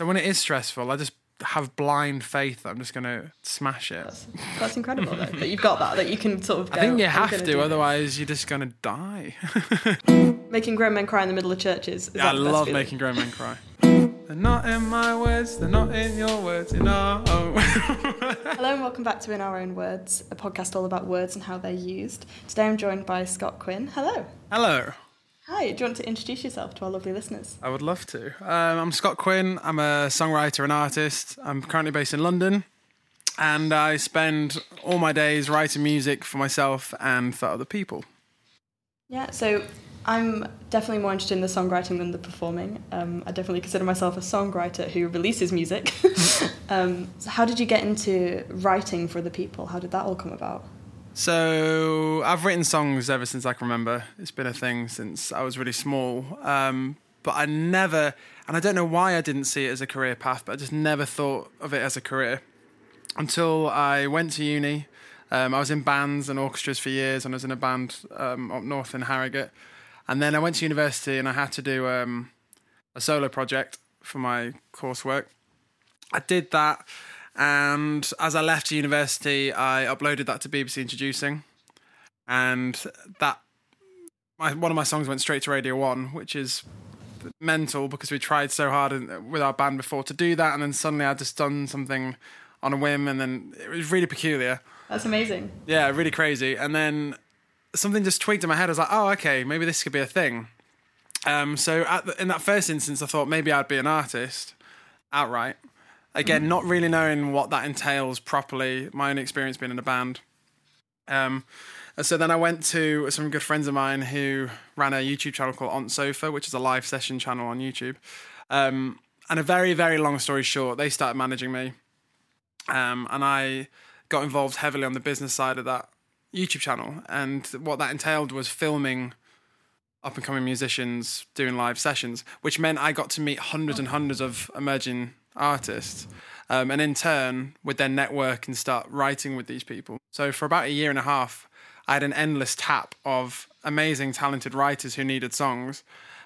So when it is stressful, I just have blind faith that I'm just going to smash it. That's, that's incredible though, that you've got that, that you can sort of go, I think you have gonna otherwise you're just going to die. Making grown men cry in the middle of churches. Is Yeah, I love feeling? making grown men cry. They're not in my words, they're not in your words, in you know. Hello and welcome back to In Our Own Words, a podcast all about words and how they're used. Today I'm joined by Scott Quinn. Hello. Hello. Hi, do you want to introduce yourself to our lovely listeners? I would love to. Um, I'm Scott Quinn. I'm a songwriter and artist. I'm currently based in London, and I spend all my days writing music for myself and for other people. Yeah, so I'm definitely more interested in the songwriting than the performing. Um, I definitely consider myself a songwriter who releases music. um, so how did you get into writing for the people? How did that all come about? So I've written songs ever since I can remember. It's been a thing since I was really small. Um, but I never, and I don't know why I didn't see it as a career path, but I just never thought of it as a career until I went to uni. Um, I was in bands and orchestras for years, and I was in a band um, up north in Harrogate. And then I went to university, and I had to do um, a solo project for my coursework. I did that, and as I left university, I uploaded that to BBC Introducing, and that my, one of my songs went straight to Radio One, which is mental because we tried so hard in, with our band before to do that, and then suddenly I just done something on a whim, and then it was really peculiar. That's amazing. Yeah, really crazy. And then something just tweaked in my head. I was like, oh, okay, maybe this could be a thing. Um, so at the, in that first instance, I thought maybe I'd be an artist outright. Again, not really knowing what that entails properly. My own experience being in a band. Um, so then I went to some good friends of mine who ran a YouTube channel called On Sofa, which is a live session channel on YouTube. Um, and a very, very long story short, they started managing me. Um, and I got involved heavily on the business side of that YouTube channel. And what that entailed was filming up and coming musicians doing live sessions, which meant I got to meet hundreds and hundreds of emerging artists. Um, and in turn, would then network and start writing with these people. So for about a year and a half, I had an endless tap of amazing, talented writers who needed songs.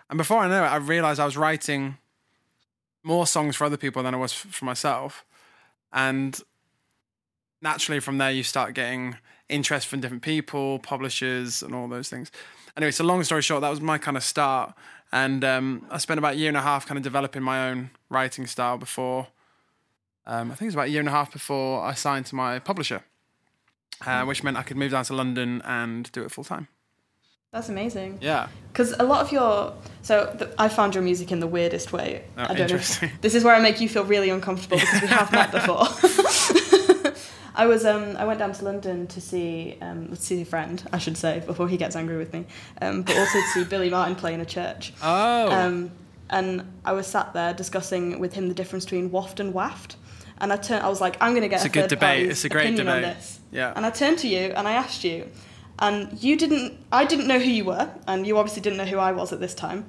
And before I know it, I realized I was writing more songs for other people than I was for myself. And naturally, from there, you start getting interest from different people, publishers, and all those things. Anyway, so long story short, that was my kind of start. And um, I spent about a year and a half kind of developing my own writing style before. Um, I think it was about a year and a half before I signed to my publisher, uh, which meant I could move down to London and do it full time. That's amazing. Yeah. Because a lot of your so th- I found your music in the weirdest way. Oh, I don't know. interesting. If, this is where I make you feel really uncomfortable because we have met before. I was um I went down to London to see um to see a friend I should say before he gets angry with me, um but also to see Billie Marten play in a church. Oh. Um, and I was sat there discussing with him the difference between waft and waft. And I turned, I was like, I'm going to get It's a, a good debate. It's a great debate. Yeah. And I turned to you and I asked you, and you didn't, I didn't know who you were, and you obviously didn't know who I was at this time.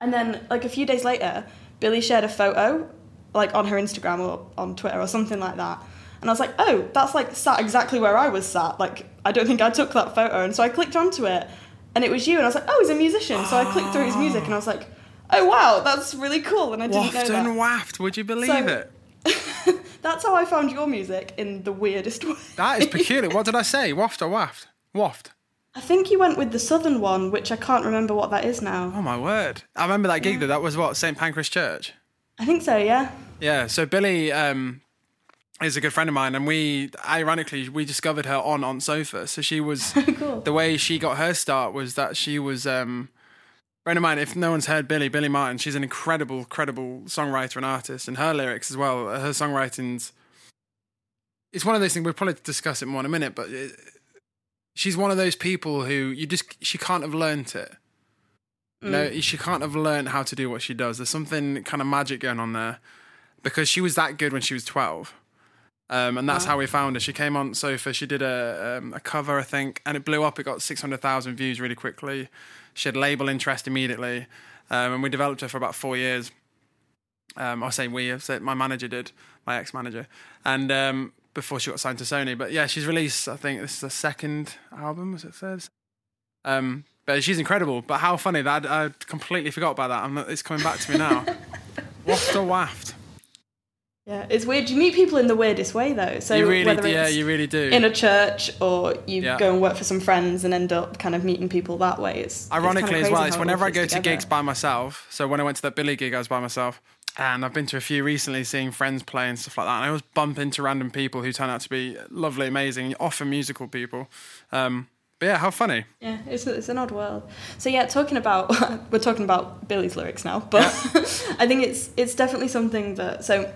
And then, like a few days later, Billie shared a photo, like on her Instagram or on Twitter or something like that. And I was like, oh, that's like sat exactly where I was sat. Like, I don't think I took that photo. And so I clicked onto it, and it was you. And I was like, oh, he's a musician. So I clicked through his music, and I was like, oh wow, that's really cool. And I didn't Waft know and that. waft. Would you believe So- it? That's how I found your music in the weirdest way. That is peculiar. what did I say? Waft or waft? Waft. I think you went with the southern one, which I can't remember what that is now. Oh my word! I remember that gig though. That was what St Pancras Church. I think so, yeah. Yeah. So Billie um, is a good friend of mine, and we ironically we discovered her on on sofa. So she was cool. the way she got her start was that she was. Um, friend of mine, if no one's heard Billie, Billie Marten, she's an incredible, incredible songwriter and artist, and her lyrics as well. Her songwriting's. It's one of those things. We'll probably discuss it more in a minute, but it, she's one of those people who you just she can't have learnt it. You know, she can't have learnt how to do what she does. There's something kind of magic going on there because she was that good when she was 12. Um, and that's how we found her. She came on Sofa. She did a, um, a cover, I think, and it blew up. It got 600,000 views really quickly. She had label interest immediately. Um, and we developed her for about four years. Um, I say we, say my manager did, my ex manager. And um, before she got signed to Sony. But yeah, she's released, I think this is the second album, was it third? Um, but she's incredible. But how funny that I, I completely forgot about that. I'm, it's coming back to me now. waft waft? Yeah, it's weird. You meet people in the weirdest way though. So you really, whether yeah, you really do. in a church or you Yeah. go and work for some friends and end up kind of meeting people that way. It's it's kinda Ironically, as well, it's whenever I go to gigs by myself. So when I went to that Billie gig, I was by myself, and I've been to a few recently, seeing friends play and stuff like that. And I always bump into random people who turn out to be lovely, amazing, often musical people. Um, but yeah, how funny! Yeah, it's, it's an odd world. So yeah, talking about we're talking about Billie's lyrics now, but I think it's it's definitely something that so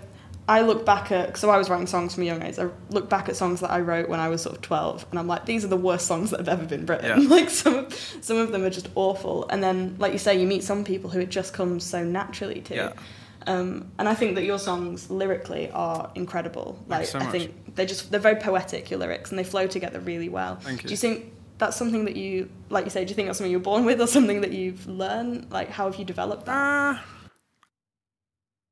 I look back at so I was writing songs from a young age. I look back at songs that I wrote when I was sort of twelve, and I'm like, these are the worst songs that have ever been written. Yeah. like some of, some of them are just awful. And then, like you say, you meet some people who it just comes so naturally to. Yeah. Um, and I think that your songs lyrically are incredible. Like so I think they're just they're very poetic your lyrics and they flow together really well. Thank you. Do you think that's something that you like you say, do you think that's something you're born with or something that you've learned? Like how have you developed that? Uh,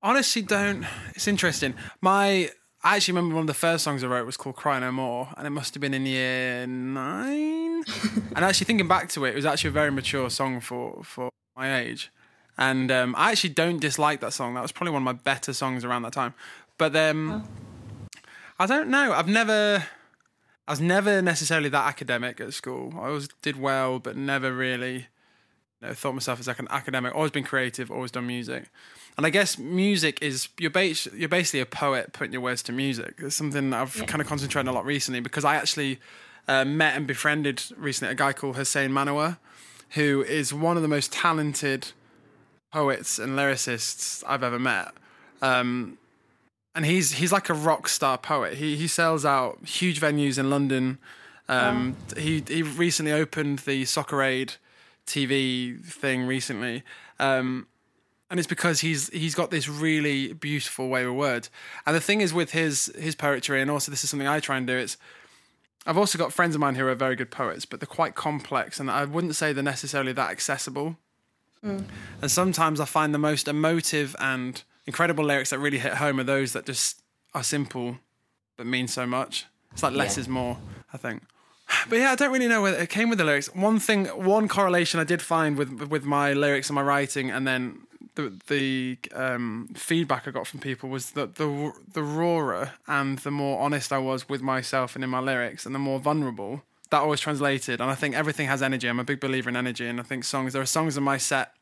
honestly, don't. It's interesting. My I actually remember one of the first songs I wrote was called "Cry No More," and it must have been in year nine. and actually, thinking back to it, it was actually a very mature song for for my age. And um, I actually don't dislike that song. That was probably one of my better songs around that time. But um, I don't know. I've never. I was never necessarily that academic at school. I always did well, but never really know, thought myself as like an academic. Always been creative. Always done music. And I guess music is you're bas- you're basically a poet putting your words to music. It's something that I've Yeah. kind of concentrated on a lot recently because I actually uh, met and befriended recently a guy called Hussain Manawer, who is one of the most talented poets and lyricists I've ever met. Um, and he's he's like a rock star poet. He he sells out huge venues in London. Um, He he recently opened the Soccer Aid TV thing recently, um, and it's because he's he's got this really beautiful way with words. And the thing is with his his poetry, and also this is something I try and do. It's I've also got friends of mine who are very good poets, but they're quite complex, and I wouldn't say they're necessarily that accessible. And sometimes I find the most emotive and incredible lyrics that really hit home are those that just are simple but mean so much. It's like less Yeah. is more, I think. But yeah, I don't really know whether it came with the lyrics. One thing, one correlation I did find with with my lyrics and my writing, and then the the um, feedback I got from people was that the the rawer and the more honest I was with myself and in my lyrics, and the more vulnerable that always translated. And I think everything has energy. I'm a big believer in energy, and I think songs. There are songs in my set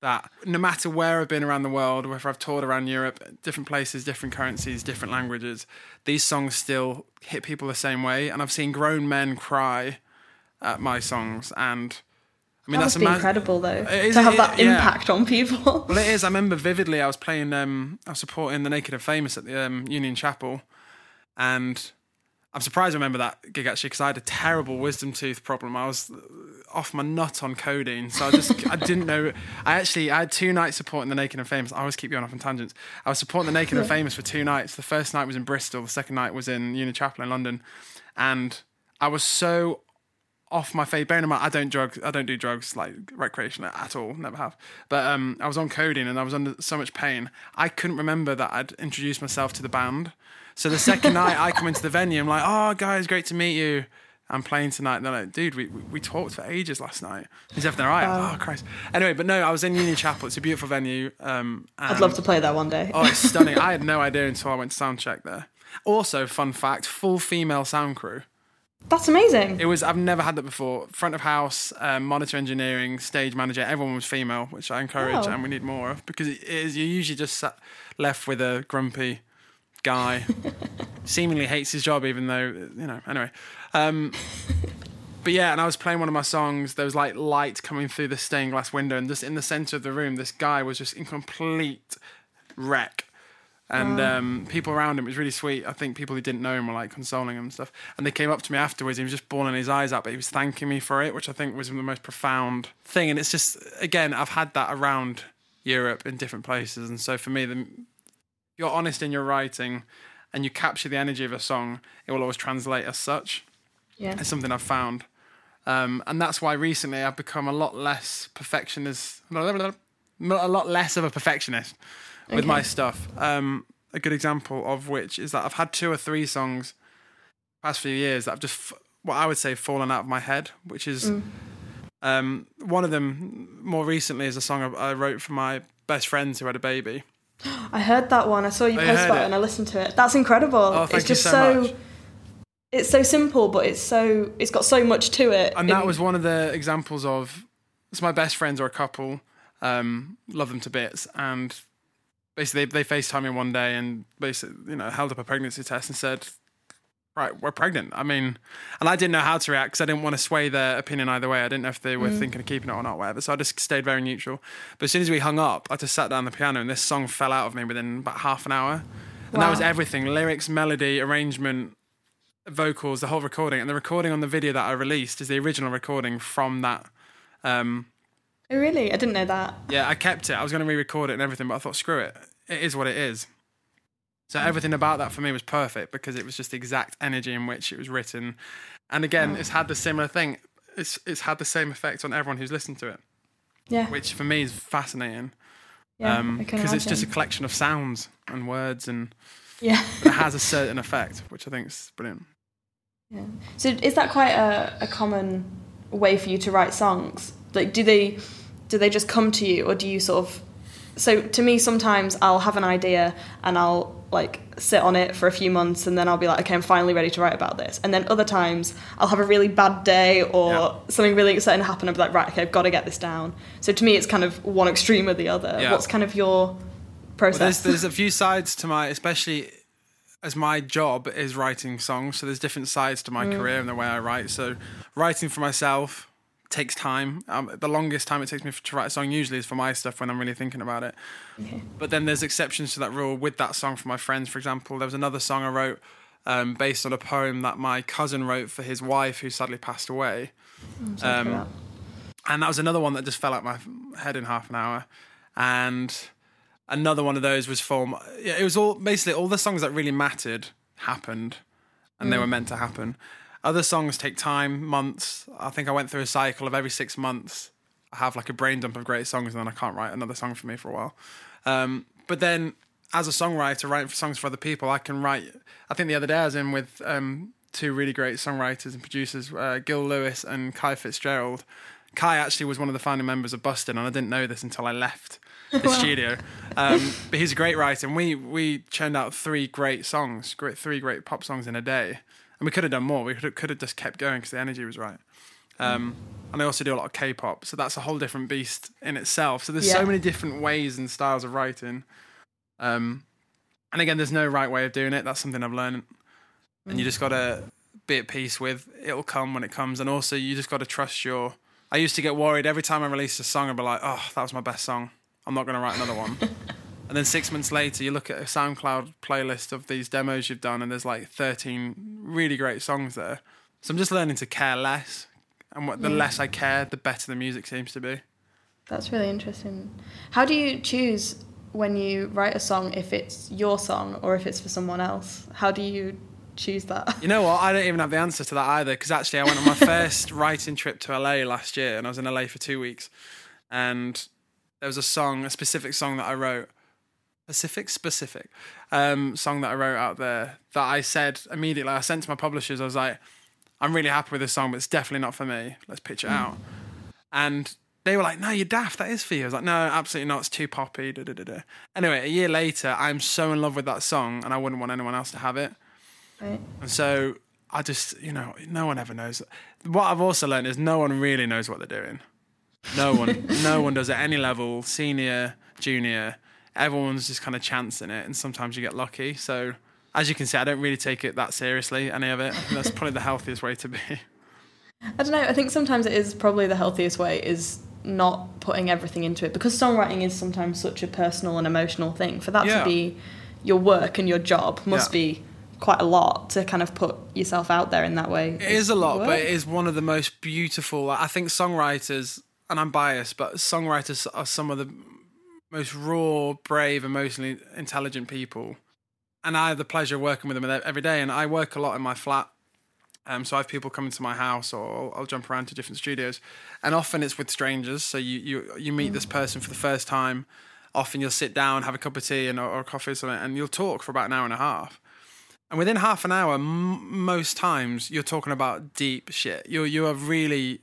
that no matter where I've been around the world, whether I've toured around Europe, different places, different currencies, different languages, these songs still hit people the same way. And I've seen grown men cry at my songs, and I mean that that's must be ama- incredible though is- to have it- that yeah. impact on people. Well, it is. I remember vividly. I was playing. Um, I was supporting the Naked and Famous at the um, Union Chapel, and I'm surprised I remember that gig actually because I had a terrible wisdom tooth problem. I was off my nut on codeine, so I just I didn't know. I actually I had two nights supporting the Naked and Famous. I always keep going off on tangents. I was supporting the Naked and Famous for two nights. The first night was in Bristol. The second night was in Union Chapel in London, and I was so off my face. Bearing in mind, I don't drugs. I don't do drugs like recreational at all. Never have. But um, I was on codeine and I was under so much pain. I couldn't remember that I'd introduced myself to the band. So the second night I come into the venue, I'm like, "Oh, guys, great to meet you. I'm playing tonight." And they're like, "Dude, we we we talked for ages last night." He's everything all right? Oh, Christ. Anyway, but no, I was in Union Chapel. It's a beautiful venue. Um, I'd love to play that one day. Oh, it's stunning. I had no idea until I went to sound check there. Also, fun fact: full female sound crew. That's amazing. It was I've never had that before. Front of house, um, monitor engineering, stage manager, everyone was female, which I encourage and we need more of because it is you're usually just sat, left with a grumpy guy, seemingly hates his job even though you know. Anyway, um, but yeah, and I was playing one of my songs. There was like light coming through the stained glass window, and just in the center of the room, this guy was just in complete wreck. And um, people around him it was really sweet. I think people who didn't know him were like consoling him and stuff. And they came up to me afterwards. He was just bawling his eyes out, but he was thanking me for it, which I think was the most profound thing. And it's just again, I've had that around Europe in different places. And so for me, the, you're honest in your writing, and you capture the energy of a song, it will always translate as such. Yeah. It's something I've found. Um, and that's why recently I've become a lot less perfectionist, a lot less of a perfectionist with my stuff. Um, a good example of which is that I've had two or three songs past few years that have just, f- what I would say, fallen out of my head, which is um, one of them more recently is a song I I wrote for my best friends who had a baby. I heard that one. I saw you Oh, post about it and I listened to it. That's incredible. Oh, it's just so much. it's so simple, but it's so it's got so much to it. and that was one of the examples of it's my best friends are a couple um love them to bits and basically they, they facetime me one day and basically you know held up a pregnancy test and said right we're pregnant i mean and i didn't know how to react because i didn't want to sway their opinion either way i didn't know if they were thinking of keeping it or not whatever so i just stayed very neutral but as soon as we hung up i just sat down the piano and this song fell out of me within about half an hour and that was everything lyrics melody arrangement vocals, the whole recording, and the recording on the video that I released is the original recording from that. Um, Oh, really? I didn't know that. yeah, I kept it. I was going to re-record it and everything, but I thought, screw it. It is what it is. So everything about that for me was perfect because it was just the exact energy in which it was written, and again, it's had the similar thing. It's it's had the same effect on everyone who's listened to it, Yeah. which for me is fascinating yeah. because I um, can it's just a collection of sounds and words, and yeah. it has a certain effect, which I think is brilliant. yeah. So is that quite a, a common way for you to write songs? Like, do they do they just come to you, or do you sort of? So to me, sometimes I'll have an idea and I'll like sit on it for a few months, and then I'll be like, okay, I'm finally ready to write about this. And then other times I'll have a really bad day or Yeah. something really exciting happen. I'll be like, right, okay, I've got to get this down. So to me, it's kind of one extreme or the other. Yeah. What's kind of your Well, process? there's there's a few sides to my, especially as my job is writing songs. So there's different sides to my mm. career and the way I write. So writing for myself takes time. Um, the longest time it takes me to write a song usually is for my stuff when I'm really thinking about it. But then there's exceptions to that rule with that song for my friends. For example, there was another song I wrote um, based on a poem that my cousin wrote for his wife who sadly passed away. Hear um, and that was another one that just fell out my head in half an hour and another one of those was for yeah, it was all basically all the songs that really mattered happened and they were meant to happen other songs take time months. I think i went through a cycle of every six months i have like a brain dump of great songs and then i can't write another song for me for a while. Um, but then as a songwriter writing for songs for other people i can write i think the other day i was in with um, two really great songwriters and producers uh, gil lewis and ki fitzgerald. Ki actually was one of the founding members of busted and i didn't know this until i left the studio. Um, but he's a great writer and we we churned out three great songs great three great pop songs in a day and we could have done more we could have, could have just kept going because the energy was right um, and I also do a lot of K-pop, so that's a whole different beast in itself. So there's Yeah. so many different ways and styles of writing. Um, and again, there's no right way of doing it. That's something I've learned, and you just gotta be at peace with. It'll come when it comes, and also you just gotta trust your. I used to get worried every time I released a song. I'd be like, "Oh, that was my best song. I'm not gonna write another one." and then six months later, you look at a SoundCloud playlist of these demos you've done, and there's like 13 really great songs there. So I'm just learning to care less, and what, the less I care, the better the music seems to be. That's really interesting. How do you choose when you write a song if it's your song or if it's for someone else? How do you choose that? You know what? I don't even have the answer to that either because actually I went on my first writing trip to LA last year and I was in LA for two weeks. And there was a song, a specific song that I wrote, Pacific specific um, song that I wrote out there that I said immediately. I sent to my publishers. I was like, I'm really happy with this song, but it's definitely not for me. Let's pitch it out. And they were like, No, you're daft. That is for you. I was like, No, absolutely not. It's too poppy. Da, da, da, da. Anyway, a year later, I'm so in love with that song, and I wouldn't want anyone else to have it. Right. And so I just, you know, no one ever knows. What I've also learned is no one really knows what they're doing. No one, no one does at any level, senior, junior. Everyone's just kind of chancing it, and sometimes you get lucky. So, as you can see, I don't really take it that seriously, any of it. That's probably the healthiest way to be. I don't know. I think sometimes it is probably the healthiest way is not putting everything into it because songwriting is sometimes such a personal and emotional thing. For that Yeah. to be your work and your job must Yeah. be quite a lot to kind of put yourself out there in that way. It is a lot, work. but it is one of the most beautiful. I think songwriters, and I'm biased, but songwriters are some of the most raw, brave, emotionally intelligent people. And I have the pleasure of working with them every day. And I work a lot in my flat. Um, so I have people coming to my house, or I'll, I'll jump around to different studios, and often it's with strangers. So you you you meet this person for the first time. Often you'll sit down, have a cup of tea and or, coffee or something, and you'll talk for about an hour and a half. And within half an hour, m- most times you're talking about deep shit. You you are really,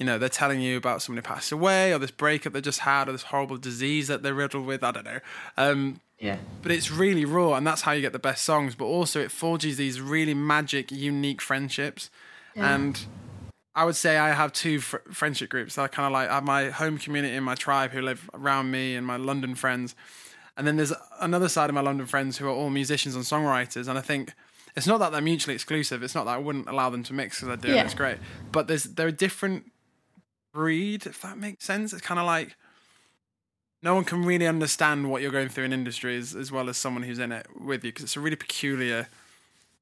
you know, they're telling you about somebody passed away, or this breakup they just had, or this horrible disease that they're riddled with. I don't know. Um, Yeah. but it's really raw and that's how you get the best songs but also it forges these really magic unique friendships Yeah. and i would say i have two fr- friendship groups i kind of like I have my home community and my tribe who live around me and my london friends and then there's another side of my london friends who are all musicians and songwriters and i think it's not that they're mutually exclusive it's not that i wouldn't allow them to mix because i do and Yeah. it's great but there's they're a different breed if that makes sense it's kind of like no one can really understand what you're going through in industry as, as well as someone who's in it with you because it's a really peculiar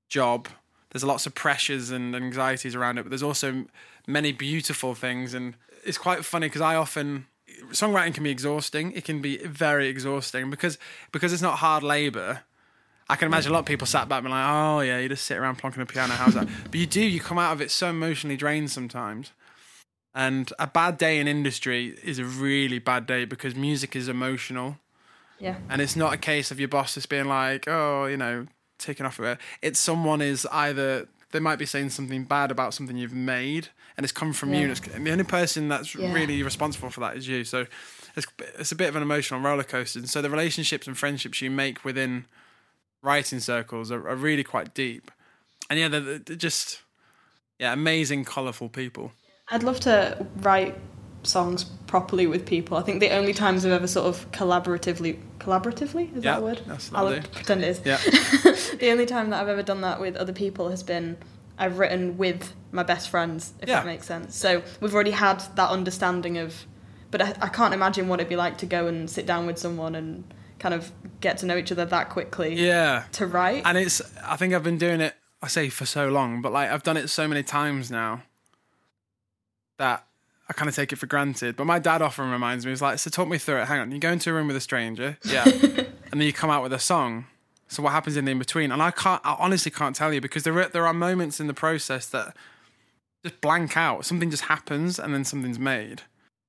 job. There's lots of pressures and anxieties around it, but there's also many beautiful things. And it's quite funny because I often songwriting can be exhausting. It can be very exhausting because because it's not hard labor. I can imagine a lot of people sat back and like, "Oh yeah, you just sit around plonking a piano. How's that?" but you do. You come out of it so emotionally drained sometimes. And a bad day in industry is a really bad day because music is emotional. Yeah. And it's not a case of your boss just being like, oh, you know, taking off of it. It's someone is either they might be saying something bad about something you've made, and it's come from you. And, it's, and the only person that's Yeah. really responsible for that is you. So it's it's a bit of an emotional roller coaster. And so the relationships and friendships you make within writing circles are, are really quite deep. And yeah, they're, they're just yeah, amazing, colourful people. I'd love to write songs properly with people. I think the only times I've ever sort of collaboratively collaboratively is Yeah, that a word? that's- I'll do. pretend it is. Yeah. the only time that I've ever done that with other people has been I've written with my best friends, if Yeah. that makes sense. So we've already had that understanding of, but I, I can't imagine what it'd be like to go and sit down with someone and kind of get to know each other that quickly Yeah. to write. and it's i think i've been doing it i say for so long but like i've done it so many times now that i kind of take it for granted but my dad often reminds me he's like so talk me through it hang on you go into a room with a stranger yeah and then you come out with a song so what happens in the in between and i can't i honestly can't tell you because there are, there are moments in the process that just blank out something just happens and then something's made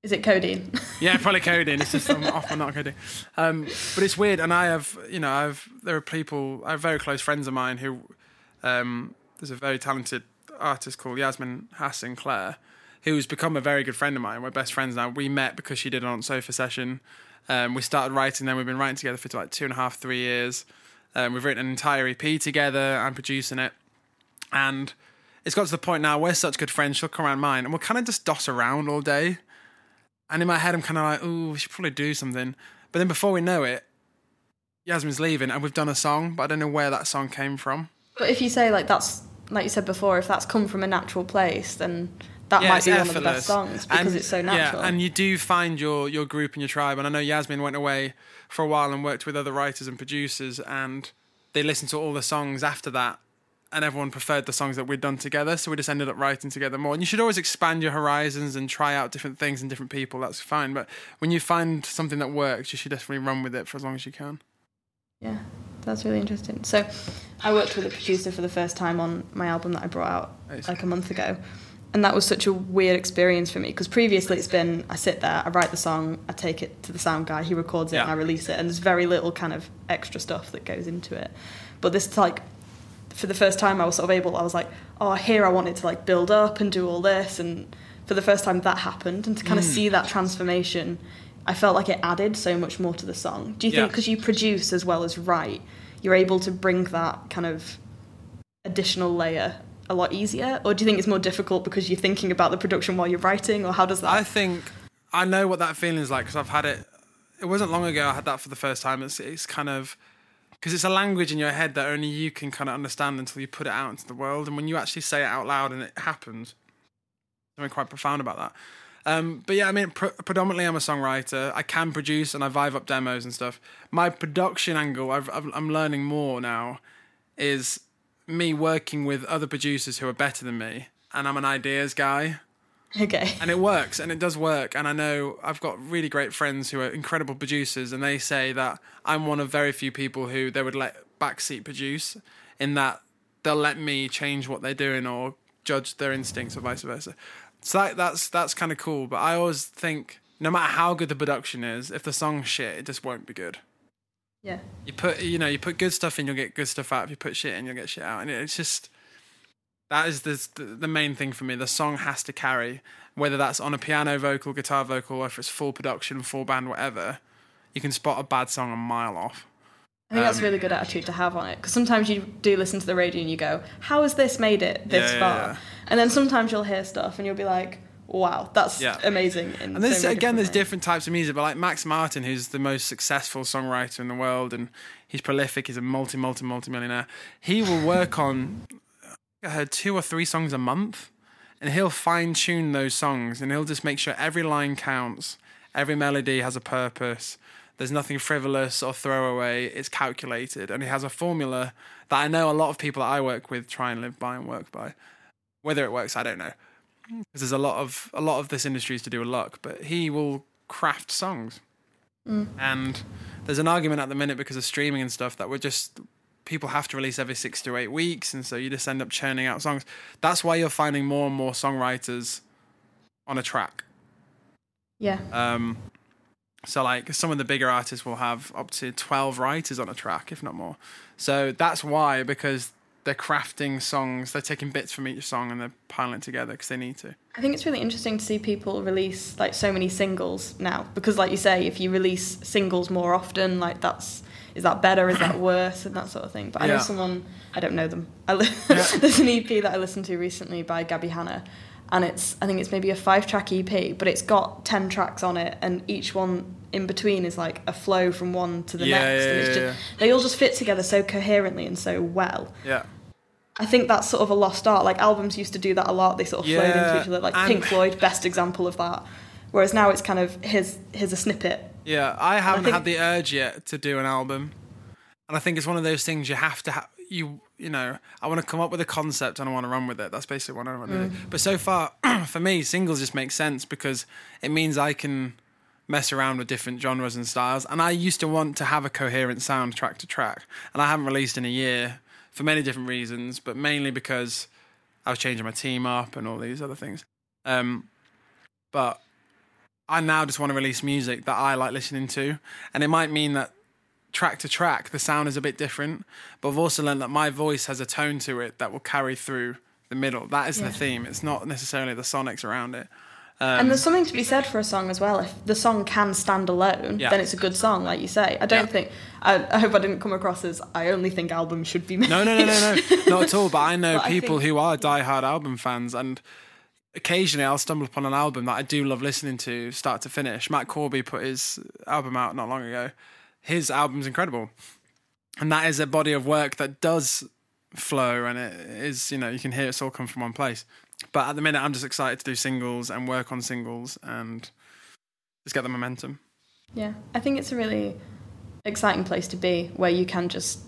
Is it codeine? yeah, probably coding. It's just I'm often not coding. Um, but it's weird, and I have, you know, I've there are people, I have very close friends of mine who, um, there's a very talented artist called Yasmin Hassan Clare, who's become a very good friend of mine. We're best friends now. We met because she did an on sofa session. Um, we started writing, then we've been writing together for like two and a half, three years. Um, we've written an entire EP together. I'm producing it, and it's got to the point now we're such good friends. She'll come around mine, and we'll kind of just doss around all day. And in my head, I'm kind of like, "Ooh, we should probably do something." But then before we know it, Yasmin's leaving, and we've done a song, but I don't know where that song came from. but if you say like that's like you said before, if that's come from a natural place, then that Yeah, might be one of the best songs because And- it's so natural. Yeah, and you do find your your group and your tribe. And I know Yasmin went away for a while and worked with other writers and producers, and they listened to all the songs after that. And everyone preferred the songs that we'd done together, so we just ended up writing together more. And you should always expand your horizons and try out different things and different people. That's fine, but when you find something that works, you should definitely run with it for as long as you can. Yeah, that's really interesting. So, I worked with a producer for the first time on my album that I brought out like a month ago. And that was such a weird experience for me because previously it's been I sit there, I write the song, I take it to the sound guy, he records it, Yeah. and I release it. And there's very little kind of extra stuff that goes into it. But this, like, for the first time, I was sort of able, I was like, oh, here I wanted to like build up and do all this. And for the first time, that happened. And to kind of Mm. see that transformation, I felt like it added so much more to the song. Do you Yeah. think because you produce as well as write, you're able to bring that kind of additional layer a lot easier? Or do you think it's more difficult because you're thinking about the production while you're writing? Or how does that? I think I know what that feeling is like because I've had it. It wasn't long ago I had that for the first time. It's it's kind of because it's a language in your head that only you can kind of understand until you put it out into the world, and when you actually say it out loud and it happens, something quite profound about that. Um, but yeah, I mean, pre- predominantly I'm a songwriter. I can produce and I vibe up demos and stuff. My production angle, I've, I've, I'm learning more now, is me working with other producers who are better than me, and I'm an ideas guy. Okay. and it works and it does work and i know i've got really great friends who are incredible producers and they say that i'm one of very few people who they would let backseat produce in that they'll let me change what they're doing or judge their instincts or vice versa. So that, that's that's kind of cool but i always think no matter how good the production is if the song's shit it just won't be good Yeah. you put you know you put good stuff in you'll get good stuff out if you put shit in you'll get shit out and it's just that is the the main thing for me the song has to carry whether that's on a piano vocal guitar vocal or if it's full production full band whatever you can spot a bad song a mile off I think that's a um, really good attitude to have on it because sometimes you do listen to the radio and you go, "How has this made it this Yeah, yeah, far?" yeah. And then sometimes you'll hear stuff and you'll be like, "Wow, that's Yeah. amazing." In And there's so again, there's different types of music, but like Max Martin, who's the most successful songwriter in the world, and he's prolific. He's a multi, multi, multi millionaire. He will work on I heard two or three songs a month, and he'll fine tune those songs, and he'll just make sure every line counts, every melody has a purpose. There's nothing frivolous or throwaway. It's calculated, and he has a formula that I know a lot of people that I work with try and live by and work by. Whether it works, I don't know because there's a lot of a lot of this industry is to do with luck. But he will craft songs, and there's an argument at the minute because of streaming and stuff that we're just people have to release every six to eight weeks, and so you just end up churning out songs. That's why you're finding more and more songwriters on a track. yeah, Um, so like some of the bigger artists will have up to 12 writers on a track, if not more. So that's why because they're crafting songs, they're taking bits from each song and they're piling it together because they need to. I think it's really interesting to see people release like so many singles now because, like you say, if you release singles more often, like that's is that better, is that worse, and that sort of thing. But I know someone I don't know them. I li- Yeah. There's an EP that I listened to recently by Gabbie Hanna, and it's I think it's maybe a five track EP, but it's got ten tracks on it, and each one in between is like a flow from one to the Yeah, next, yeah, and it's yeah, just they all just fit together so coherently and so well. Yeah. I think that's sort of a lost art. Like albums used to do that a lot. They sort of flowed into each other. Like and- Pink Floyd, best example of that. Whereas now it's kind of here's here's a snippet. Yeah, I haven't think- had the urge yet to do an album, and I think it's one of those things you have to. have you you know, I want to come up with a concept and I want to run with it. That's basically what I want to do. Mm. But so far, for me, singles just make sense because it means I can mess around with different genres and styles. And I used to want to have a coherent sound track to track, and I haven't released in a year for many different reasons, but mainly because I was changing my team up and all these other things. Um, but I now just want to release music that I like listening to, and it might mean that track to track the sound is a bit different. But I've also learned that my voice has a tone to it that will carry through the middle. That is Yeah. the theme. It's not necessarily the sonics around it. Um, and there's something to be said for a song as well. If the song can stand alone, Yeah. then it's a good song, like you say. I don't Yeah. think. I, I hope I didn't come across as I only think albums should be made. No, no, no, no, no, not at all. But I know But I people think- who are diehard album fans, and occasionally I'll stumble upon an album that I do love listening to, start to finish. Matt Corby put his album out not long ago. His album's incredible, and that is a body of work that does flow, and it is you know you can hear it's all come from one place. But at the minute, I'm just excited to do singles and work on singles and just get the momentum. Yeah, I think it's a really exciting place to be where you can just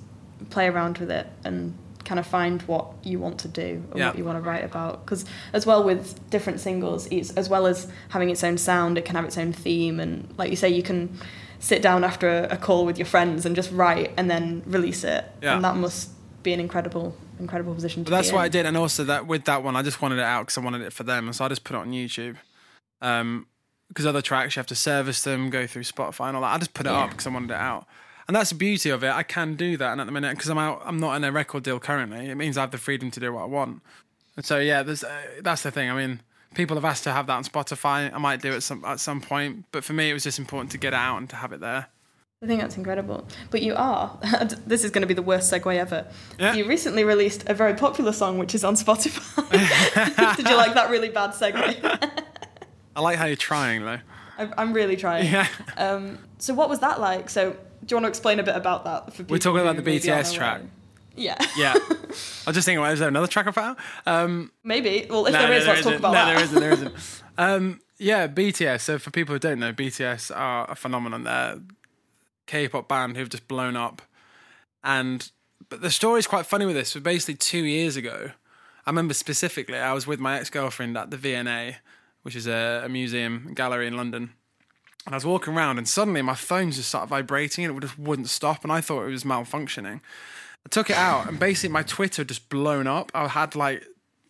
play around with it and kind of find what you want to do or Yeah. what you want to write about. Because as well with different singles, it's, as well as having its own sound, it can have its own theme. And like you say, you can sit down after a, a call with your friends and just write and then release it. Yeah. And that must be an incredible, incredible position to But that's what I did, and also that with that one, I just wanted it out because I wanted it for them, and so I just put it on YouTube. Um, because other tracks you have to service them, go through Spotify and all that. I just put it Yeah. up because I wanted it out, and that's the beauty of it. I can do that, and at the minute, because I'm out, I'm not in a record deal currently. It means I have the freedom to do what I want, and so yeah, there's uh, that's the thing. I mean, people have asked to have that on Spotify. I might do it some at some point, but for me, it was just important to get it out and to have it there. I think that's incredible. But you are, this is going to be the worst segue ever. Yeah. You recently released a very popular song which is on Spotify. Did you like that really bad segue? I like how you're trying, though. I'm- I'm really trying. Yeah. Um, so what was that like? So do you want to explain a bit about that for people? We're talking about the BTS track. Yeah. Yeah, I was just thinking, well, is there another track I found? Um, Maybe. Well, if No, there no, is, let's talk isn't. about no, that. there isn't. There isn't. um, yeah, BTS. So for people who don't know, BTS are a phenomenon. They're a K-pop band who've just blown up, and but the story's quite funny with this. So basically, two years ago, I remember specifically, I was with my ex-girlfriend at the V&A, which is a, a museum gallery in London. And I was walking around, and suddenly my phone just started vibrating, and it just wouldn't stop. And I thought it was malfunctioning. I took it out, and basically my Twitter just blown up. I had like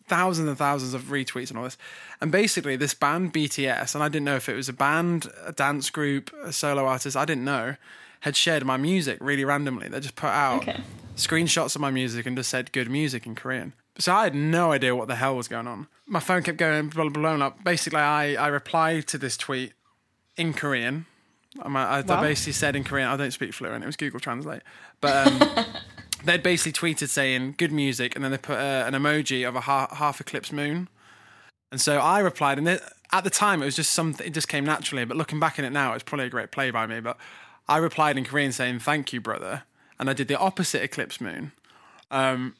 thousands and thousands of retweets and all this. And basically, this band BTS, and I didn't know if it was a band, a dance group, a solo artist, I didn't know, had shared my music really randomly. They just put out Okay. screenshots of my music and just said good music in Korean. So I had no idea what the hell was going on. My phone kept going bl- blown up. Basically, I, I replied to this tweet in Korean I'm, I, I basically said in Korean, I don't speak fluent. It was Google Translate, but um, they'd basically tweeted saying "good music," and then they put uh, an emoji of a ha- half eclipse moon. And so I replied, and it, at the time it was just something. It just came naturally. But looking back on it now, it's probably a great play by me. But I replied in Korean saying "thank you, brother," and I did the opposite eclipse moon. Um,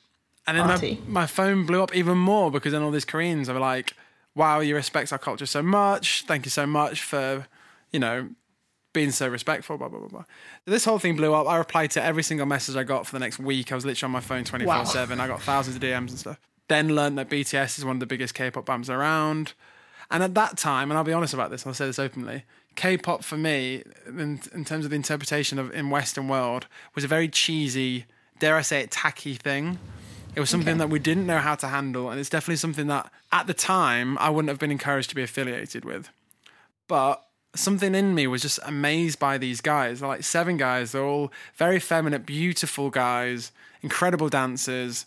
and then my, my phone blew up even more because then all these Koreans were like, "Wow, you respect our culture so much. Thank you so much for, you know, being so respectful." Blah blah blah blah. This whole thing blew up. I replied to every single message I got for the next week. I was literally on my phone twenty four seven. I got thousands of DMs and stuff. Then learned that BTS is one of the biggest K-pop bands around. And at that time, and I'll be honest about this, I'll say this openly, K-pop for me, in, in terms of the interpretation of in Western world, was a very cheesy, dare I say it, tacky thing. It was something Okay. that we didn't know how to handle, and it's definitely something that at the time I wouldn't have been encouraged to be affiliated with. But something in me was just amazed by these guys. They're like seven guys. They're all very feminine, beautiful guys, incredible dancers.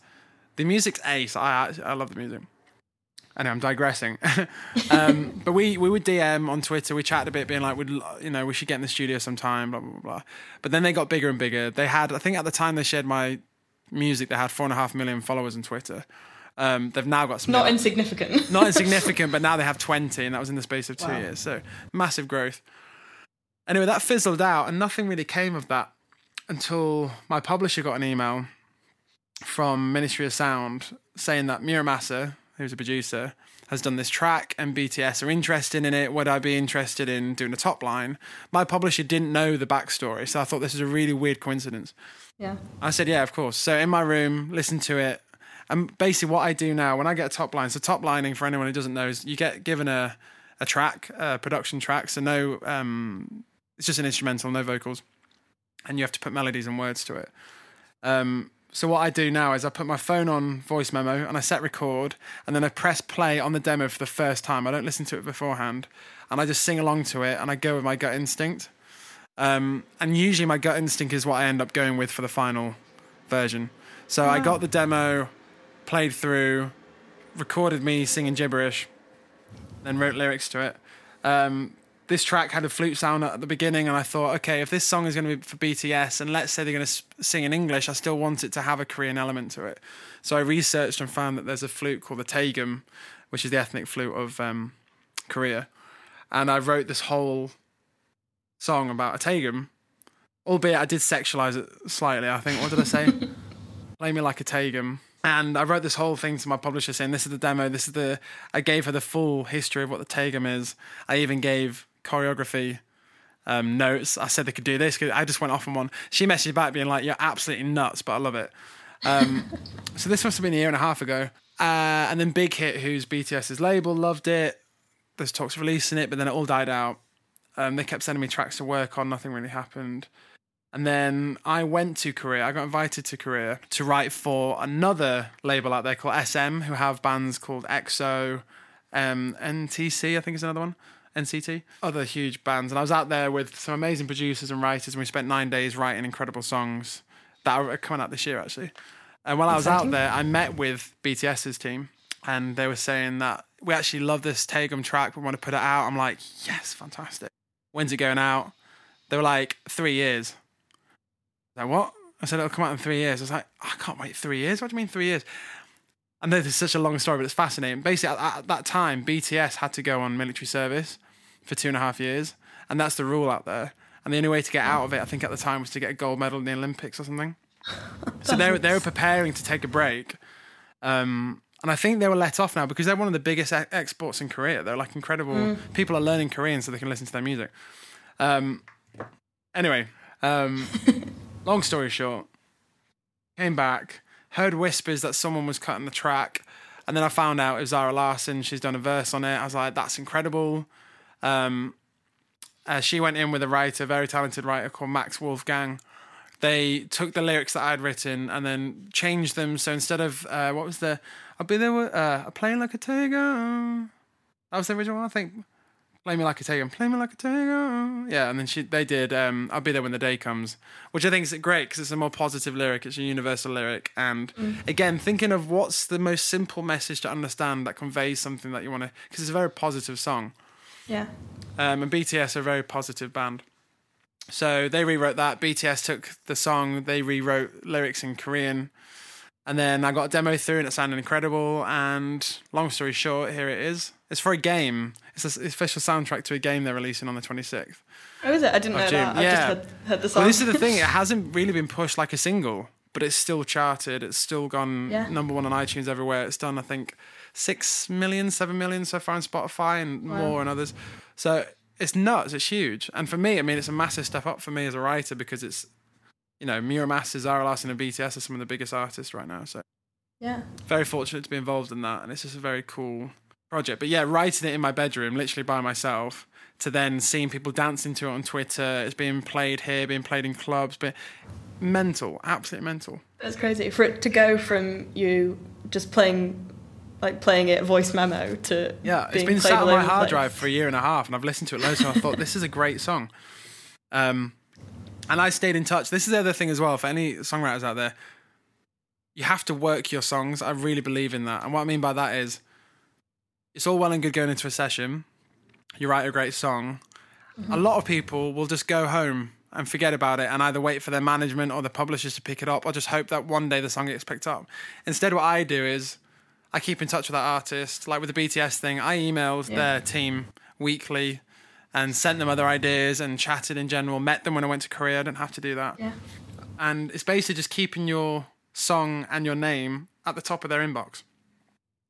The music's ace. I I love the music. I know I'm digressing, um, but we we would DM on Twitter. We chatted a bit, being like, "Would you know we should get in the studio sometime?" Blah blah blah. But then they got bigger and bigger. They had, I think, at the time they shared my music, they had four and a half million followers on Twitter. Um, they've now got some Not insignificant. not insignificant, but now they have 20, and that was in the space of two Wow. years. So massive growth. Anyway, that fizzled out, and nothing really came of that until my publisher got an email from Ministry of Sound saying that Mura Masa, who's a producer, has done this track and BTS are interested in it. Would I be interested in doing a top line? My publisher didn't know the backstory, so I thought this is a really weird coincidence. yeah. I said, yeah, of course. So in my room, listen to it. And basically, what I do now when I get a top line, so top lining for anyone who doesn't know is you get given a a track, a production track. So no, um, it's just an instrumental, no vocals, and you have to put melodies and words to it. Um, so what I do now is I put my phone on voice memo and I set record, and then I press play on the demo for the first time. I don't listen to it beforehand, and I just sing along to it, and I go with my gut instinct. Um, and usually my gut instinct is what I end up going with for the final version. So I got the demo, played through, recorded me singing gibberish, then wrote lyrics to it. Um, this track had a flute sound at the beginning, and I thought, okay, if this song is going to be for BTS, and let's say they're going to sing in English, I still want it to have a Korean element to it. So I researched and found that there's a flute called the Taegum, which is the ethnic flute of um, Korea, and I wrote this whole song about a Taegum, albeit I did sexualize it slightly. I think. What did I say? Play me like a Taegum. And I wrote this whole thing to my publisher saying, "This is the demo. This is the." I gave her the full history of what the Taegum is. I even gave choreography um, notes. I said they could do this. I just went off on one. She messaged back being like, "You're absolutely nuts, but I love it." Um, so this must have been a year and a half ago. Uh, and then Big Hit, who's BTS's label, loved it. There's talks of releasing it, but then it all died out. Um, they kept sending me tracks to work on. Nothing really happened. And then I went to Korea. I got invited to Korea to write for another label out there called SM, who have bands called EXO, um, NTC, I think is another one, NCT, other huge bands. And I was out there with some amazing producers and writers, and we spent nine days writing incredible songs that are coming out this year, actually. And while I was out there, I met with BTS's team, and they were saying that we actually love this Taegum track. We want to put it out. I'm like, yes, fantastic. When's it going out? They were like, three years. Like, what? I said, it'll come out in three years. I was like, I can't wait three years. What do you mean three years? I know this is such a long story, but it's fascinating. Basically, at, at that time, BTS had to go on military service for two and a half years, and that's the rule out there. And the only way to get out of it, I think, at the time, was to get a gold medal in the Olympics or something. so they were, they were preparing to take a break. Um, and I think they were let off now because they're one of the biggest e- exports in Korea. They're like incredible. People are learning Korean so they can listen to their music. Um, anyway, um, long story short, came back, heard whispers that someone was cutting the track, and then I found out it was Zara Larsson. She's done a verse on it. I was like, that's incredible. Um, uh, she went in with a writer, very talented writer called Max Wolfgang. They took the lyrics that I'd written and then changed them. So instead of uh, what was the I'll be there with uh, playing like a tiger. That was the original one, I think. Play me like a tiger, play me like a tiger. Yeah, and then she they did um, I'll be there when the day comes, which I think is great because it's a more positive lyric. It's a universal lyric, and again, thinking of what's the most simple message to understand that conveys something that you want to, because it's a very positive song. Yeah. Um, and BTS are a very positive band. So they rewrote that. BTS took the song, they rewrote lyrics in Korean. And then I got a demo through and it sounded incredible. And long story short, here it is. It's for a game. It's the official soundtrack to a game they're releasing on the 26th. Oh, is it? I didn't know June, that. I yeah. just heard, heard the song. Well, this is the thing. It hasn't really been pushed like a single, but it's still charted. It's still gone Yeah. number one on iTunes everywhere. It's done, I think, six million, seven million so far on Spotify and Wow. more and others. So it's nuts. It's huge. And for me, I mean, it's a massive step up for me as a writer because it's, you know, Mura Masa, Zara Larsson, and BTS are some of the biggest artists right now. So yeah. very fortunate to be involved in that. And it's just a very cool project. But yeah, writing it in my bedroom, literally by myself, to then seeing people dancing to it on Twitter. It's being played here, being played in clubs, but mental, absolutely mental. That's crazy. For it to go from you just playing, like playing it voice memo to Yeah, It's been sat on my hard place. drive for a year and a half, and I've listened to it loads. And I thought this is a great song. Um, and I stayed in touch. This is the other thing as well for any songwriters out there. You have to work your songs. I really believe in that. And what I mean by that is, it's all well and good going into a session. You write a great song. A lot of people will just go home and forget about it and either wait for their management or the publishers to pick it up or just hope that one day the song gets picked up. Instead, what I do is I keep in touch with that artist. Like with the BTS thing, I emailed Yeah. their team weekly and sent them other ideas and chatted in general. Met them when I went to Korea. I didn't have to do that. Yeah. And it's basically just keeping your song and your name at the top of their inbox.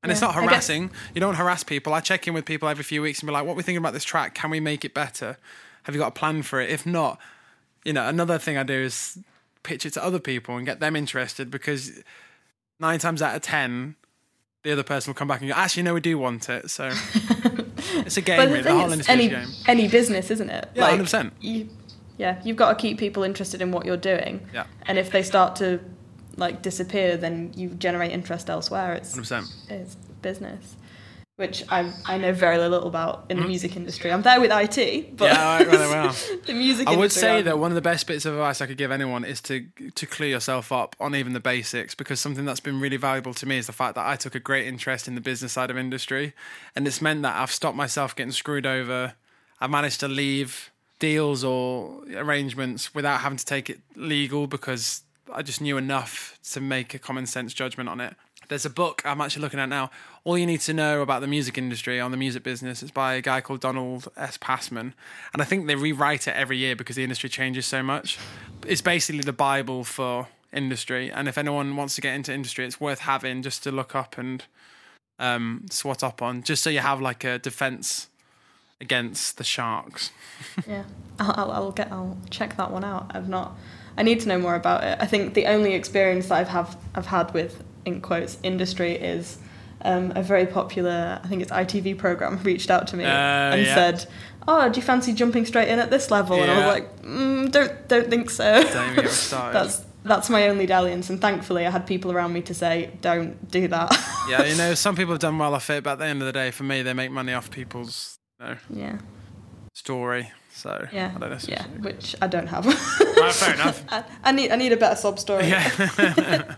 And it's not I guess- harassing. You don't harass people. I check in with people every few weeks and be like, what are we thinking about this track? Can we make it better? Have you got a plan for it? If not, you know, another thing I do is pitch it to other people and get them interested because nine times out of ten, the other person will come back and go, actually, no, we do want it. So it's a game, But really. the whole industry any game. any business, isn't it? Yeah, 100%. You, yeah, you've got to keep people interested in what you're doing. Yeah. And if they start to like disappear, then you generate interest elsewhere. It's 100%. it's business, which I I know very little about in the music industry. I'm there with IT, but Mm-hmm. Yeah, right, well. the music. I would say I'm- that one of the best bits of advice I could give anyone is to to clear yourself up on even the basics because something that's been really valuable to me is the fact that I took a great interest in the business side of industry and it's meant that I've stopped myself getting screwed over. I've managed to leave deals or arrangements without having to take it legal because I just knew enough to make a common sense judgment on it. There's a book I'm actually looking at now. All you need to know about the music industry on the music business is by a guy called Donald S. Passman. And I think they rewrite it every year because the industry changes so much. It's basically the Bible for industry. And if anyone wants to get into industry, it's worth having just to look up and um, swat up on, just so you have like a defense against the sharks. Yeah, I'll, I'll get. I'll check that one out. I've not. I need to know more about it. I think the only experience that I've have I've had with in quotes industry is um, a very popular. I think it's ITV program reached out to me Uh, and yeah. said, "Oh, do you fancy jumping straight in at this level?" And I was like, mm, "Don't don't think so." Don't even get me started. that's that's my only dalliance. And thankfully, I had people around me to say, "Don't do that." yeah, you know, some people have done well off it, but at the end of the day, for me, they make money off people's you know, yeah, story. So yeah, I don't know. yeah, which I don't have. Right, fair enough. I, I need I need a better sob story. Yeah.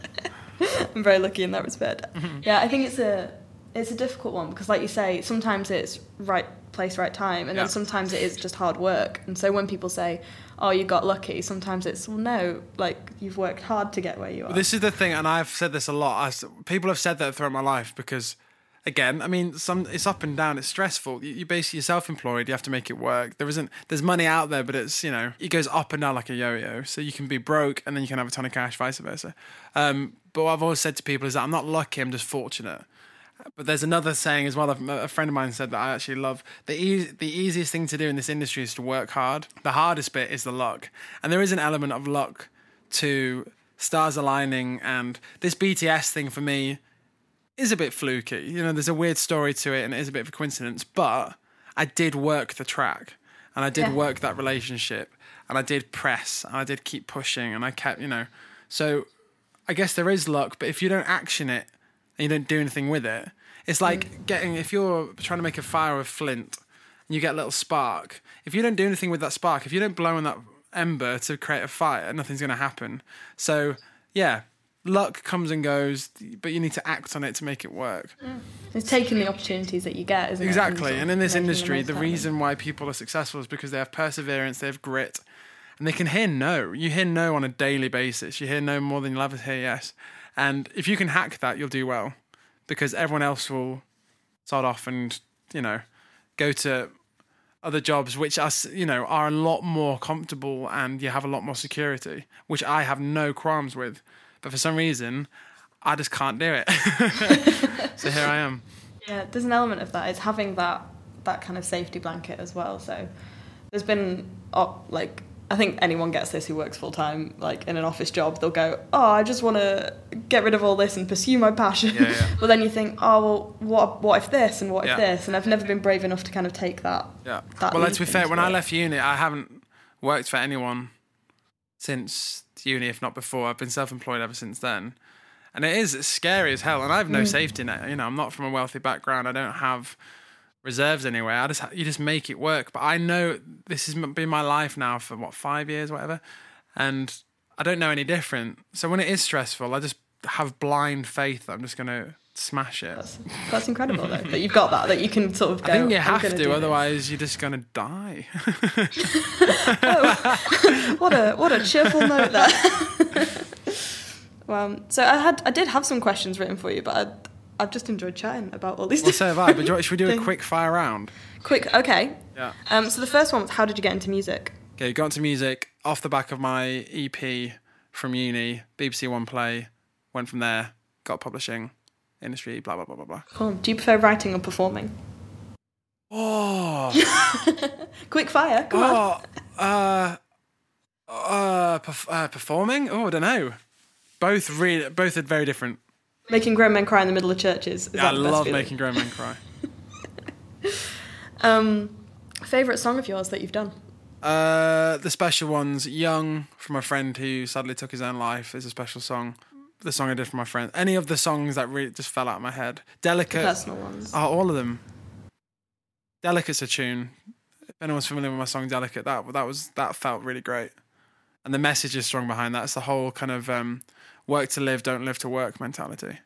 I'm very lucky in that respect. Mm-hmm. Yeah, I think it's a it's a difficult one because, like you say, sometimes it's right place, right time, and Yeah. then sometimes it is just hard work. And so when people say, "Oh, you got lucky," sometimes it's well, no, like you've worked hard to get where you are. This is the thing, and I've said this a lot. I people have said that throughout my life because, again, I mean, some it's up and down. It's stressful. You, you basically you're self-employed. You have to make it work. There isn't. There's money out there, but it's you know it goes up and down like a yo-yo. So you can be broke and then you can have a ton of cash, vice versa. Um, but what I've always said to people is that I'm not lucky. I'm just fortunate. But there's another saying as well. A a friend of mine said that I actually love the e- the easiest thing to do in this industry is to work hard. The hardest bit is the luck, and there is an element of luck to stars aligning. And this BTS thing for me is a bit fluky. You know, there's a weird story to it, and it is a bit of a coincidence. But I did work the track, and I did Yeah. work that relationship, and I did press, and I did keep pushing, and I kept, you know, so I guess there is luck, but if you don't action it and you don't do anything with it, it's like hmm. getting if you're trying to make a fire with flint and you get a little spark. If you don't do anything with that spark, if you don't blow on that ember to create a fire, nothing's going to happen. So yeah, luck comes and goes, but you need to act on it to make it work. Hmm. it's taking the opportunities that you get, isn't it? Exactly. And in this industry, the it. reason why people are successful is because they have perseverance, they have grit, and they can hear no. You hear no on a daily basis. You hear no more than you'll ever hear yes. And if you can hack that, you'll do well because everyone else will start off and, you know, go to other jobs which are, you know, are a lot more comfortable and you have a lot more security, which I have no qualms with. But for some reason, I just can't do it. so here I am. Yeah, there's an element of that. It's having that that kind of safety blanket as well. So there's been like I think anyone gets this who works full time, like in an office job. They'll go, "Oh, I just want to get rid of all this and pursue my passion." Yeah, yeah. but then you think, "Oh, well, what what if this and what Yeah. if this?" And I've never been brave enough to kind of take that. Yeah. that well, let's be fair. When I left uni, I haven't worked for anyone since uni, if not before. I've been self-employed ever since then, and it is scary as hell. And I have no mm. safety net. You know, I'm not from a wealthy background. I don't have reserves anywhere. I just you just make it work. But I know this has been my life now for what five years, whatever, and I don't know any different. So when it is stressful, I just have blind faith. that I'm just gonna smash it. That's, that's incredible though that you've got that that you can sort of go. I think you have gonna do this." otherwise you're just gonna die. What a what a cheerful note there. well, so I had I did have some questions written for you, but I, I've just enjoyed chatting about all these. Well, so have I. But should we do a quick fire round? Quick, okay. Yeah. Um, so the first one was how did you get into music? Okay, got into music off the back of my EP from uni, BBC One Play. Went from there, got publishing, industry, blah blah blah blah blah. Cool. Do you prefer writing or performing? Oh, Quick fire, come on. oh, uh, uh, perf- uh, performing. Oh, I don't know. Both really, both are very different. Making grown men cry in the middle of churches. Is Yeah, that I love feeling? making grown men cry. Um, favorite song of yours that you've done? Uh, the special ones, "Young" from a friend who sadly took his own life, is a special song. The song I did for my friend. Any of the songs that really just fell out of my head. Delicate. Personal ones. Oh, all of them. Delicate's a tune. If anyone's familiar with my song "Delicate," that that was that felt really great, and the message is strong behind that. It's the whole kind of um, work to live, don't live to work mentality.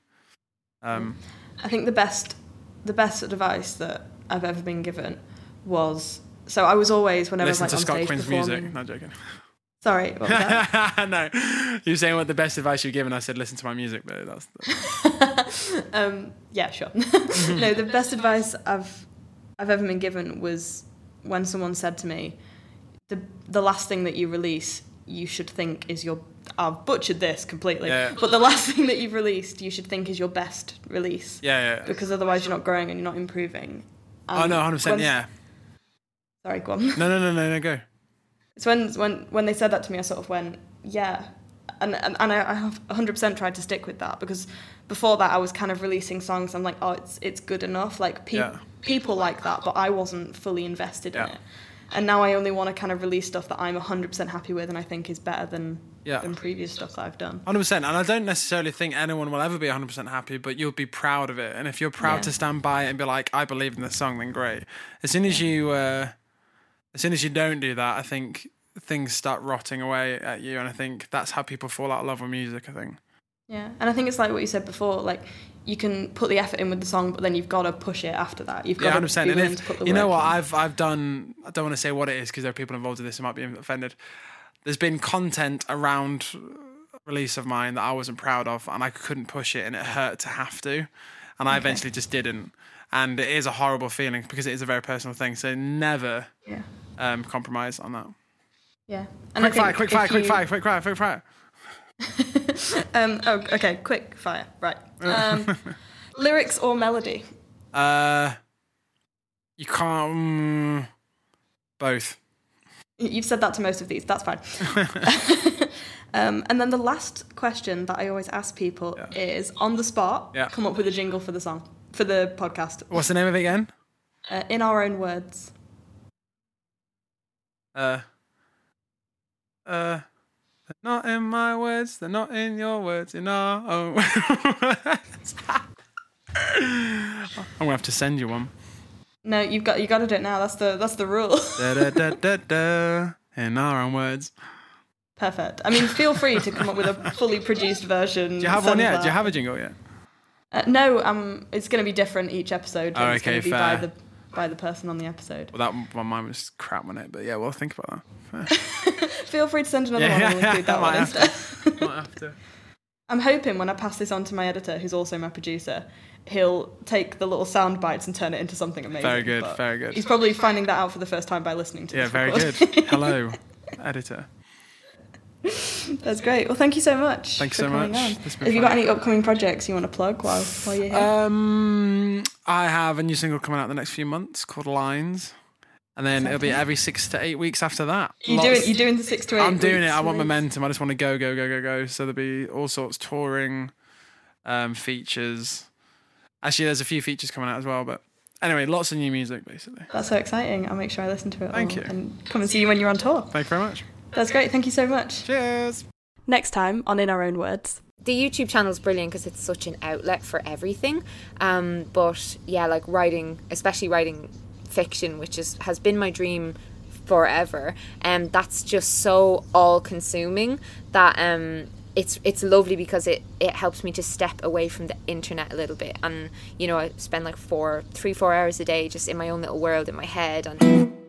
Um, I think the best the best advice that I've ever been given was so I was always whenever listen I was to like Scott on stage Quinn's music. Not joking. Sorry, what was that? no, you're saying what the best advice you've given. I said listen to my music, but that's um, yeah, sure. no, the best advice I've I've ever been given was when someone said to me, "the the last thing that you release, you should think is your." I've butchered this completely, Yeah. but the last thing that you've released, you should think is your best release, yeah, yeah. because otherwise you're not growing and you're not improving. Oh And no, um, hundred percent. Yeah. Sorry, go on. No, no, no, no, no. Go. So when when when they said that to me, I sort of went, yeah, and and, and I, I have 100% tried to stick with that because before that I was kind of releasing songs. I'm like, oh, it's it's good enough. Like pe- Yeah. people like that, but I wasn't fully invested in it. And now I only want to kind of release stuff that I'm 100% happy with and I think is better than Yeah. than previous stuff that I've done. Hundred percent, and I don't necessarily think anyone will ever be hundred percent happy, but you'll be proud of it. And if you're proud Yeah. to stand by it and be like, "I believe in this song," then great. As soon as you, uh, as soon as you don't do that, I think things start rotting away at you, and I think that's how people fall out of love with music. I think. Yeah, and I think it's like what you said before. Like you can put the effort in with the song, but then you've got to push it after that. You've got Yeah, to hundred percent. be willing if to put the you know what in. I've I've done, I don't want to say what it is because there are people involved in this who might be offended. There's been content around release of mine that I wasn't proud of, and I couldn't push it, and it hurt to have to, and I eventually just didn't. And it is a horrible feeling because it is a very personal thing. So never Yeah, um, compromise on that. yeah. And I Quick fire, think quick fire, quick fire, quick fire, quick fire. Um, oh, okay, quick fire. Right. Um, lyrics or melody? Uh, you can't. Mm, both. You've said that to most of these. That's fine. um, and then the last question that I always ask people Yeah. is on the spot, Yeah. come up with a jingle for the song, for the podcast, What's the name of it again? uh, in our own words. Uh, uh, they're not in my words, they're not in your words, in our own words. I'm gonna have to send you one. No, you've got you got to do it now. That's the that's the rule. Da, da, da, da, da, in our own words. Perfect. I mean, feel free to come up with a fully produced version. Do you have one yet? Do you have a jingle yet? Uh, no, um, it's going to be different each episode. Oh, it's okay, going to be fair. by the by the person on the episode. Well, that my mind was crap on it, but yeah, well, think about that. Feel free to send another Yeah, one. I'll yeah, include that one might have instead. Might have to. I'm hoping when I pass this on to my editor, who's also my producer, he'll take the little sound bites and turn it into something amazing. Very good, but very good. He's probably finding that out for the first time by listening to this. Yeah, very record. good. Hello, editor. That's great. Well, thank you so much. Thank you for so much. on. It's been Have you got any upcoming projects you want to plug while while you're here? Um, I have a new single coming out in the next few months called Lines, and then it'll be every six to eight weeks after that. you Lots- doing you doing the six to eight? I'm doing it. I want momentum. I just want to go, go, go, go, go. So there'll be all sorts touring, um, features. Actually, there's a few features coming out as well. But anyway, lots of new music basically. That's so exciting. I'll make sure I listen to it. Thank all you. And come and see you when you're on tour. Thank you very much. That's great. Thank you so much. Cheers. Next time on In Our Own Words. the YouTube channel is brilliant because it's such an outlet for everything. Um, but yeah, like writing, especially writing fiction, which is has been my dream forever, and that's just so all consuming that um it's it's lovely because it it helps me to step away from the internet a little bit. And you know I spend like four three four hours a day just in my own little world in my head and